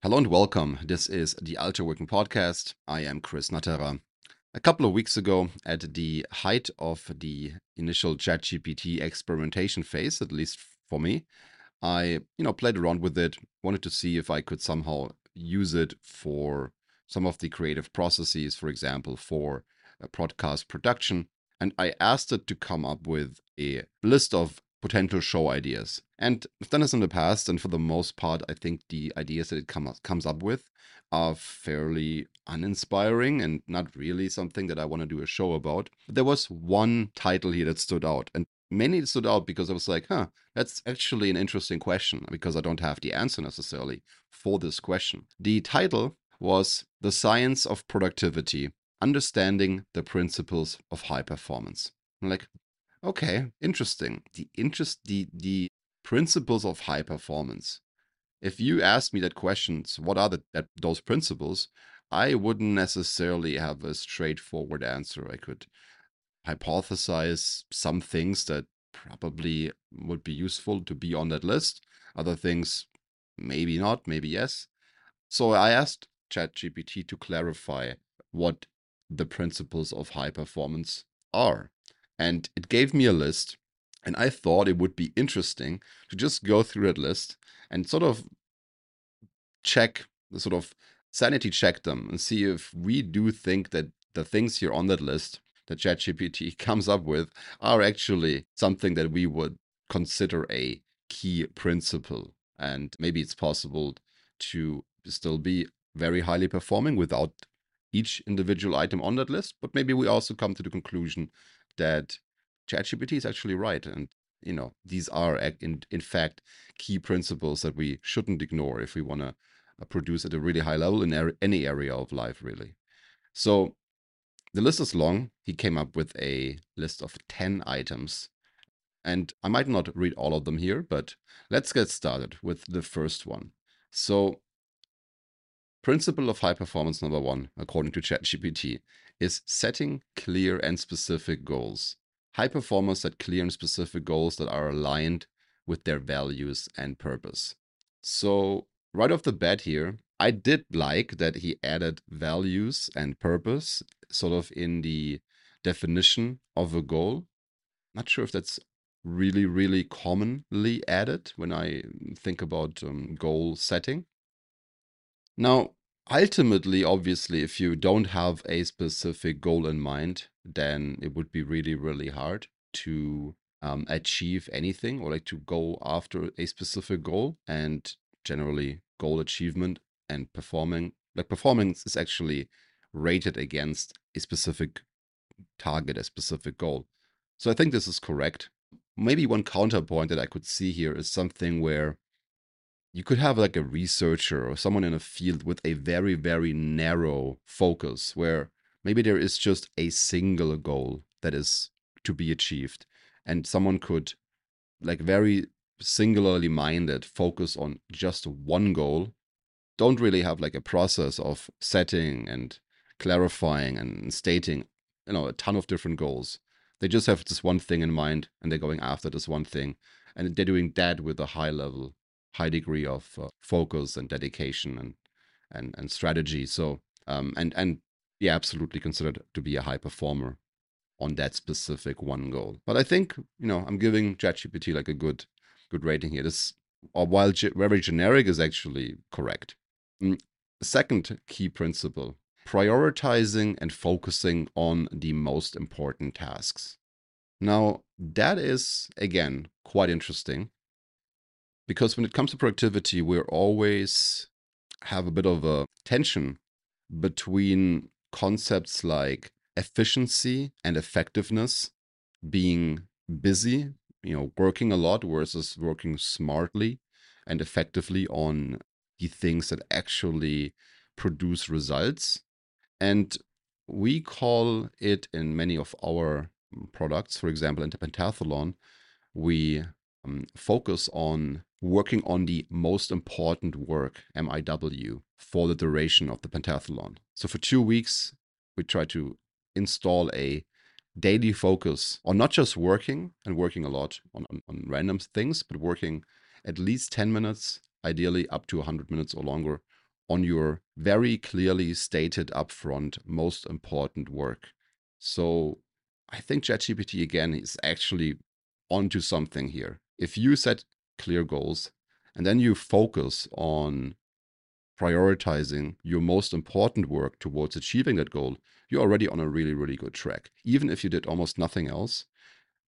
Hello and welcome. This is the Alter Working Podcast. I am Chris Natterer. A couple of weeks ago, at the height of the initial ChatGPT experimentation phase, at least for me, I, you know, played around with it, wanted to see if I could somehow use it for some of the creative processes, for example, for a podcast production. And I asked it to come up with a list of potential show ideas. And I've done this in the past, and for the most part, I think the ideas that it come, comes up with are fairly uninspiring and not really something that I want to do a show about. But there was one title here that stood out, and mainly it stood out because I was like, huh, that's actually an interesting question because I don't have the answer necessarily for this question. The title was The Science of Productivity Understanding the Principles of High Performance. I'm like, Okay, interesting. The interest the the principles of high performance. If you ask me that questions, what are the, that, those principles? I wouldn't necessarily have a straightforward answer. I could hypothesize some things that probably would be useful to be on that list. Other things, maybe not, maybe yes. So I asked ChatGPT to clarify what the principles of high performance are and it gave me a list. And I thought it would be interesting to just go through that list and sort of check, sort of sanity check them and see if we do think that the things here on that list that ChatGPT comes up with are actually something that we would consider a key principle. And maybe it's possible to still be very highly performing without each individual item on that list. But maybe we also come to the conclusion that ChatGPT is actually right. And, you know, these are, in, in fact, key principles that we shouldn't ignore if we want to uh, produce at a really high level in any area of life, really. So the list is long. He came up with a list of 10 items. And I might not read all of them here, but let's get started with the first one. So, principle of high performance number one, according to ChatGPT, is setting clear and specific goals. High performers set clear and specific goals that are aligned with their values and purpose. So, right off the bat here, I did like that he added values and purpose sort of in the definition of a goal. Not sure if that's really, really commonly added when I think about um, goal setting. Now, ultimately, obviously, if you don't have a specific goal in mind, then it would be really, really hard to um, achieve anything or like to go after a specific goal. And generally, goal achievement and performing, like performance is actually rated against a specific target, a specific goal. So I think this is correct. Maybe one counterpoint that I could see here is something where you could have like a researcher or someone in a field with a very very narrow focus where maybe there is just a single goal that is to be achieved and someone could like very singularly minded focus on just one goal don't really have like a process of setting and clarifying and stating you know a ton of different goals. They just have this one thing in mind and they're going after this one thing and they're doing that with a high level high degree of uh, focus and dedication and and and strategy. So um, and and yeah, absolutely considered to be a high performer on that specific one goal. But I think you know I'm giving ChatGPT like a good good rating here. This or while ge- very generic is actually correct. Mm. Second key principle: prioritizing and focusing on the most important tasks. Now that is again quite interesting because when it comes to productivity, we're always have a bit of a tension between concepts like efficiency and effectiveness, being busy, you know, working a lot versus working smartly and effectively on the things that actually produce results. And we call it in many of our products, for example, in the pentathlon, we um, focus on working on the most important work, MIW, for the duration of the pentathlon. So for two weeks, we try to install a daily focus on not just working and working a lot on, on, on random things, but working at least 10 minutes, ideally up to 100 minutes or longer on your very clearly stated upfront most important work. So I think ChatGPT again is actually onto something here. If you set clear goals and then you focus on prioritizing your most important work towards achieving that goal, you're already on a really, really good track. Even if you did almost nothing else,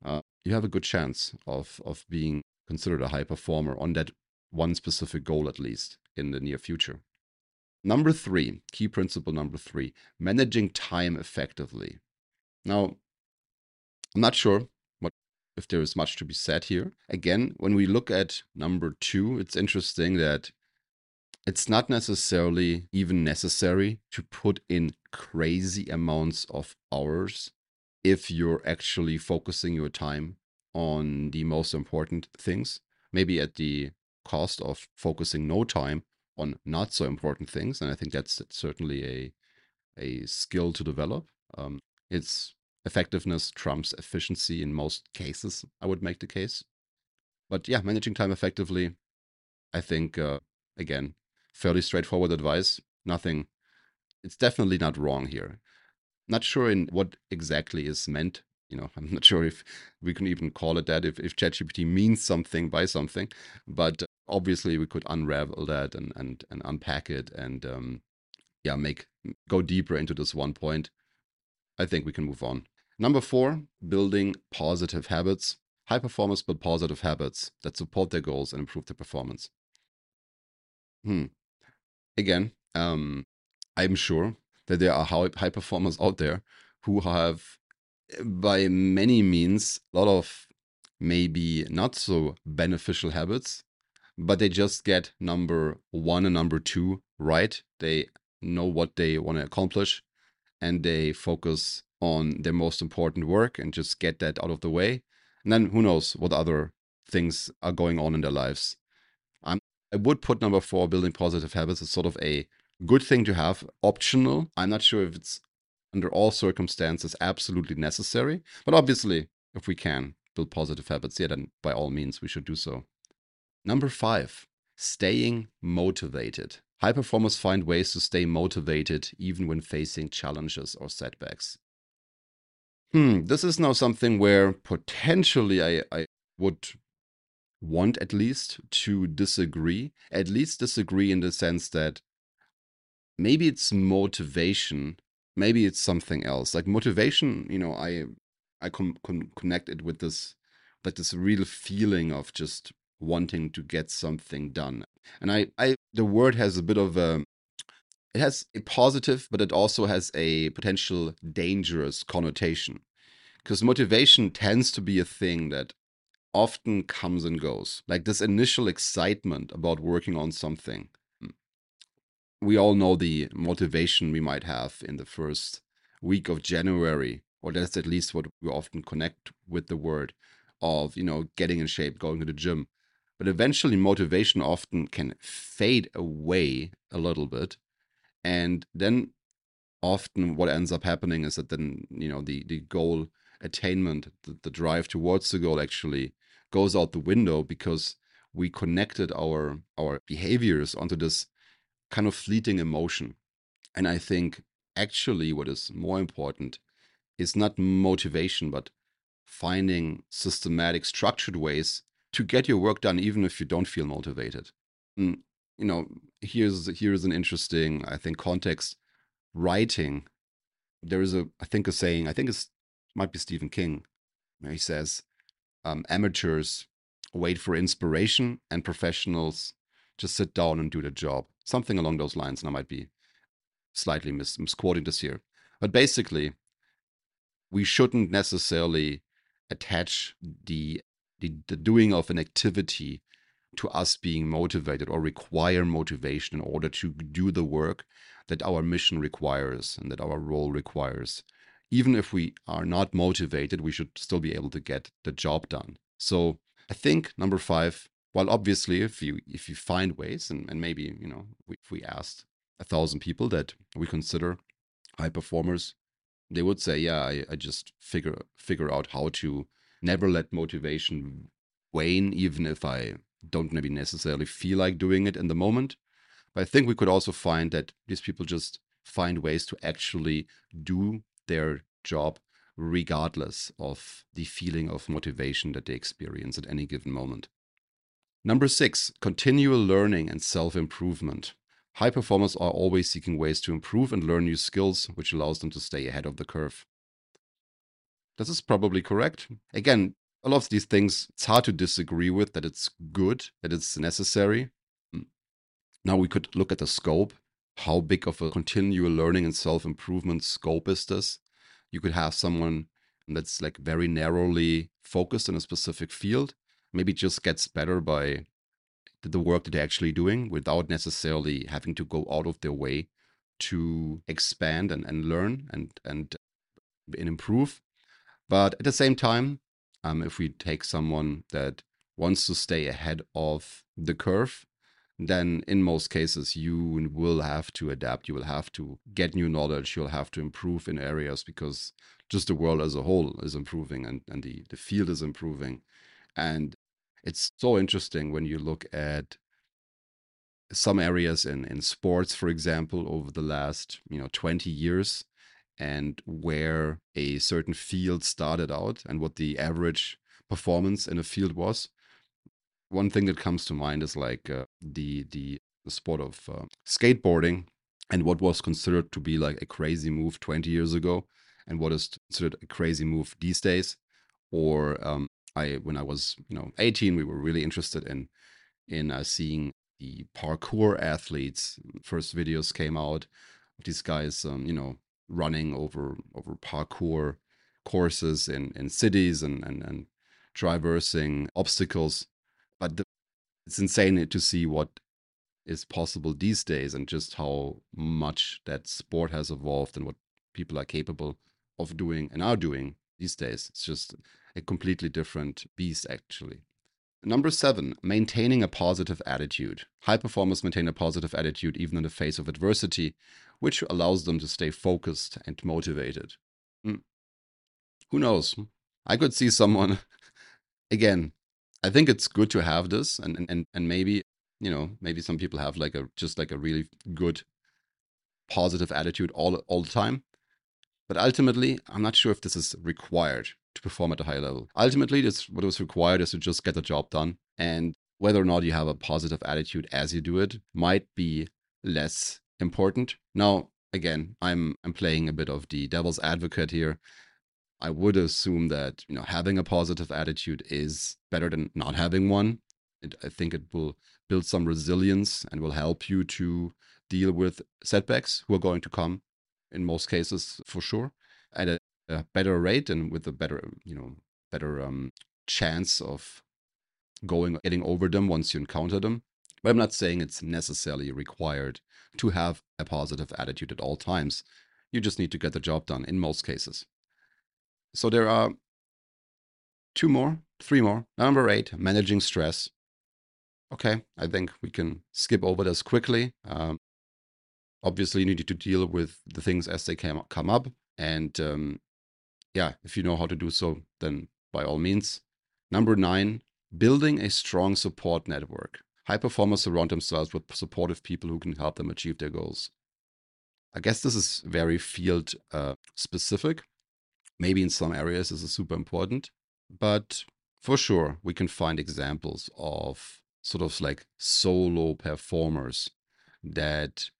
uh, you have a good chance of of being considered a high performer on that one specific goal at least in the near future. Number three, key principle number three, managing time effectively. Now, I'm not sure if there is much to be said here. Again, when we look at number two, it's interesting that it's not necessarily even necessary to put in crazy amounts of hours if you're actually focusing your time on the most important things, maybe at the cost of focusing no time on not so important things. And I think that's certainly a a skill to develop. Um, it's effectiveness trumps efficiency in most cases. I would make the case, but yeah, managing time effectively. I think uh, again, fairly straightforward advice. Nothing. It's definitely not wrong here. Not sure in what exactly is meant. You know, I'm not sure if we can even call it that. If if ChatGPT means something by something, but obviously we could unravel that and and and unpack it and um, yeah, make go deeper into this one point. I think we can move on. Number four, building positive habits. High performers build positive habits that support their goals and improve their performance. Hmm. Again, um, I'm sure that there are high performers out there who have, by many means, a lot of maybe not so beneficial habits but they just get number one and number two right. They know what they want to accomplish and they focus on their most important work and just get that out of the way. And then who knows what other things are going on in their lives. I'm, I would put number four, building positive habits, as sort of a good thing to have, optional. I'm not sure if it's under all circumstances absolutely necessary, but obviously, if we can build positive habits, yeah, then by all means we should do so. Number five, staying motivated. High performers find ways to stay motivated even when facing challenges or setbacks. Hmm, this is now something where potentially I, I would want at least to disagree, at least disagree in the sense that maybe it's motivation, maybe it's something else. Like motivation, you know, I I con- con- connect it with this like this real feeling of just wanting to get something done. And I, I the word has a bit of a it has a positive, but it also has a potential dangerous connotation. Because motivation tends to be a thing that often comes and goes. Like this initial excitement about working on something. We all know the motivation we might have in the first week of January, or that's at least what we often connect with the word of, you know, getting in shape, going to the gym. But eventually, motivation often can fade away a little bit. And then often what ends up happening is that then, you know, the, the goal attainment, the, the drive towards the goal actually goes out the window because we connected our our behaviors onto this kind of fleeting emotion. And I think actually what is more important is not motivation, but finding systematic, structured ways to get your work done, even if you don't feel motivated. Mm, you know, here's here's an interesting, I think, context. Writing, there is a, I think, a saying. I think it's might be Stephen King. He says, um, "Amateurs wait for inspiration, and professionals just sit down and do the job." Something along those lines. And I might be slightly mis- misquoting this here, but basically, we shouldn't necessarily attach the the, the doing of an activity to us being motivated or require motivation in order to do the work that our mission requires and that our role requires. Even if we are not motivated, we should still be able to get the job done. So I think number five, while obviously if you if you find ways and, and maybe you know if we asked a thousand people that we consider high performers, they would say, yeah, I, I just figure figure out how to never let motivation wane, even if I don't maybe necessarily feel like doing it in the moment. But I think we could also find that these people just find ways to actually do their job regardless of the feeling of motivation that they experience at any given moment. Number six, continual learning and self improvement. High performers are always seeking ways to improve and learn new skills, which allows them to stay ahead of the curve. This is probably correct. Again, a lot of these things, it's hard to disagree with that it's good, that it's necessary. Hmm. Now we could look at the scope. How big of a continual learning and self improvement scope is this? You could have someone that's like very narrowly focused in a specific field, maybe just gets better by the work that they're actually doing without necessarily having to go out of their way to expand and, and learn and, and and improve. But at the same time, um, if we take someone that wants to stay ahead of the curve, then in most cases you will have to adapt. You will have to get new knowledge. You'll have to improve in areas because just the world as a whole is improving and, and the, the field is improving. And it's so interesting when you look at some areas in, in sports, for example, over the last, you know, 20 years and where a certain field started out and what the average performance in a field was. One thing that comes to mind is like uh, the, the sport of uh, skateboarding and what was considered to be like a crazy move 20 years ago and what is considered a crazy move these days or um, I when I was you know 18, we were really interested in in uh, seeing the parkour athletes. First videos came out. of These guys, um, you know, running over over parkour courses in in cities and and and traversing obstacles. But the, it's insane to see what is possible these days and just how much that sport has evolved and what people are capable of doing and are doing these days. It's just a completely different beast, actually. Number seven, maintaining a positive attitude. High performers maintain a positive attitude even in the face of adversity, which allows them to stay focused and motivated. Mm. Who knows? I could see someone, again, I think it's good to have this, and, and, and maybe, you know, maybe some people have like a just like a really good positive attitude all all the time. But ultimately, I'm not sure if this is required to perform at a high level. Ultimately, this what was required is to just get the job done. And whether or not you have a positive attitude as you do it might be less important. Now, again, I'm I'm playing a bit of the devil's advocate here. I would assume that you know having a positive attitude is better than not having one. It, I think it will build some resilience and will help you to deal with setbacks who are going to come in most cases for sure at a, a better rate and with a better you know better um, chance of going getting over them once you encounter them but i'm not saying it's necessarily required to have a positive attitude at all times. You just need to get the job done in most cases. So there are two more three more. Number eight managing stress. Okay i think we can skip over this quickly. Um, obviously you need to deal with the things as they come come up. And um, yeah if you know how to do so then by all means. Number nine building a strong support network high performers surround themselves with supportive people who can help them achieve their goals i guess this is very field uh, specific maybe in some areas this is super important but for sure we can find examples of sort of like solo performers that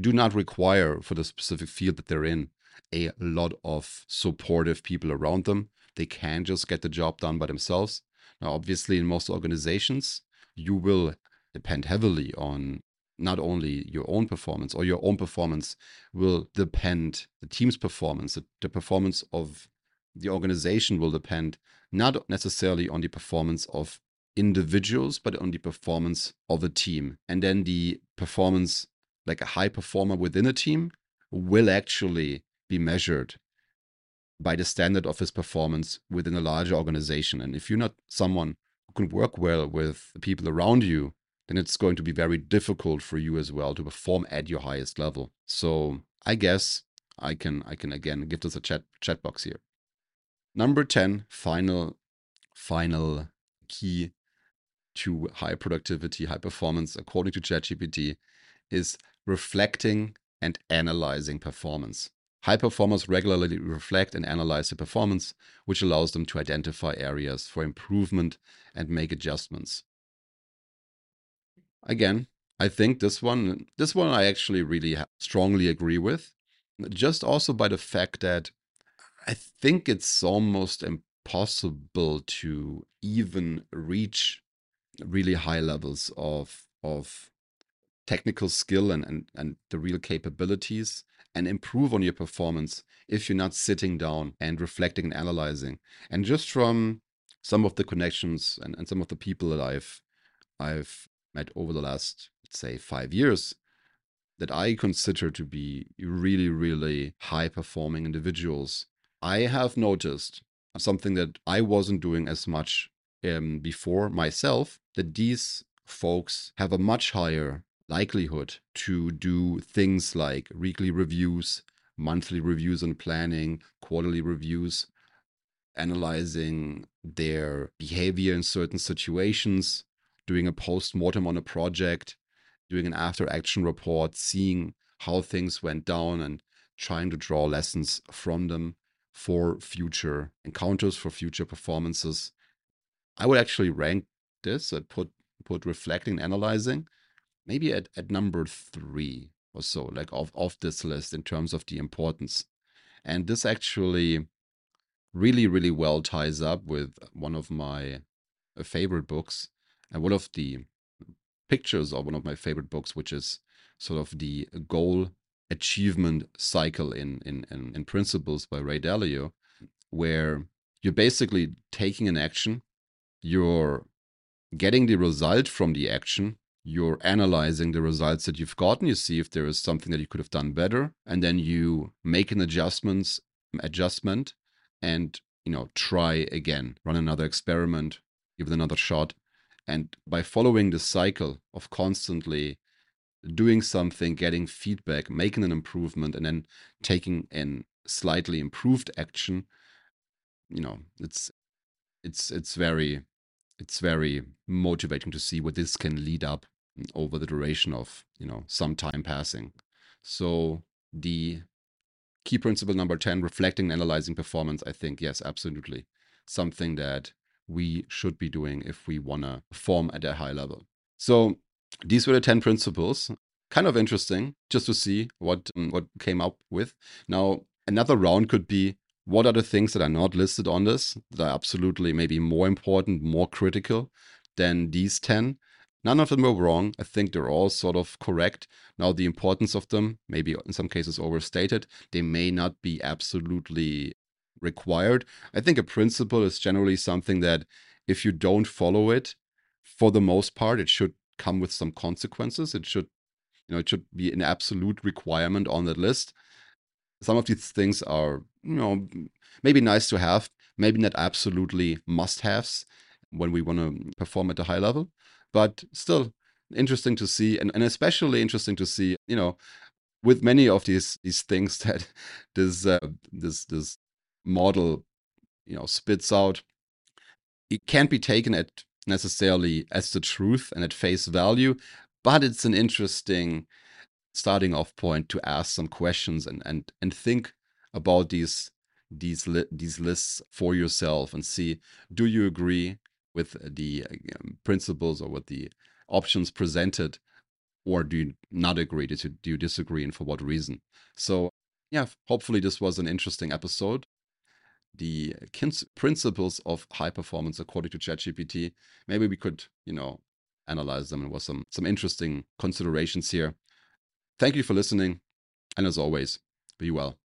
do not require for the specific field that they're in a lot of supportive people around them. They can just get the job done by themselves. Now, obviously, in most organizations, you will depend heavily on not only your own performance or your own performance will depend the team's performance the, the, performance of the organization will depend not necessarily on the performance of individuals but on the performance of a team and then the performance like a high performer within a team will actually be measured by the standard of his performance within a larger organization. And if you're not someone can work well with the people around you, then it's going to be very difficult for you as well to perform at your highest level. So I guess I can I can again give this a chat chat box here. Number 10, final final key to high productivity, high performance, according to ChatGPT, is reflecting and analyzing performance. High performers regularly reflect and analyze their performance, which allows them to identify areas for improvement and make adjustments. Again, I think this one, this one I actually really strongly agree with, just also by the fact that I think it's almost impossible to even reach really high levels of of technical skill and, and, and the real capabilities and improve on your performance if you're not sitting down and reflecting and analyzing. And just from some of the connections and, and some of the people that I've I've met over the last, say, five years, that I consider to be really, really high performing individuals, I have noticed something that I wasn't doing as much um, before myself, that these folks have a much higher likelihood to do things like weekly reviews, monthly reviews on planning, quarterly reviews, analyzing their behavior in certain situations, doing a post mortem on a project, doing an after action report, seeing how things went down and trying to draw lessons from them for future encounters, for future performances. I would actually rank this and put put reflecting, analyzing maybe at, at number three or so, like of, of this list in terms of the importance. And this actually really, really well ties up with one of my uh, favorite books and one of the pictures of one of my favorite books, which is sort of the goal achievement cycle in, in, in, in Principles by Ray Dalio, where you're basically taking an action, you're getting the result from the action, you're analyzing the results that you've gotten. You see if there is something that you could have done better and then you make an adjustments adjustment and you know try again run another experiment give it another shot. And by following the cycle of constantly doing something getting feedback making an improvement and then taking an slightly improved action you know it's it's it's very it's very motivating to see what this can lead up over the duration of you know some time passing. So the key principle number 10 reflecting and analyzing performance i think yes absolutely something that we should be doing if we want to perform at a high level. So these were the 10 principles kind of interesting just to see what um, what came up with. Now another round could be what are the things that are not listed on this that are absolutely maybe more important, more critical than these 10? None of them were wrong. I think they're all sort of correct. Now, the importance of them, maybe in some cases overstated, they may not be absolutely required. I think a principle is generally something that if you don't follow it, for the most part, it should come with some consequences. It should, you know, it should be an absolute requirement on that list some of these things are, you know, maybe nice to have, maybe not absolutely must haves when we want to perform at a high level, but still interesting to see and, and especially interesting to see, you know, with many of these these things that this uh, this this model you know spits out it can't be taken at necessarily as the truth and at face value but it's an interesting starting off point to ask some questions and and and think about these these li- these lists for yourself and see do you agree with the um, principles or with the options presented or do you not agree do you, do you disagree and for what reason so yeah hopefully this was an interesting episode the principles of high performance according to ChatGPT. Maybe we could, you know, analyze them and was some some interesting considerations here. Thank you for listening. And as always, be well.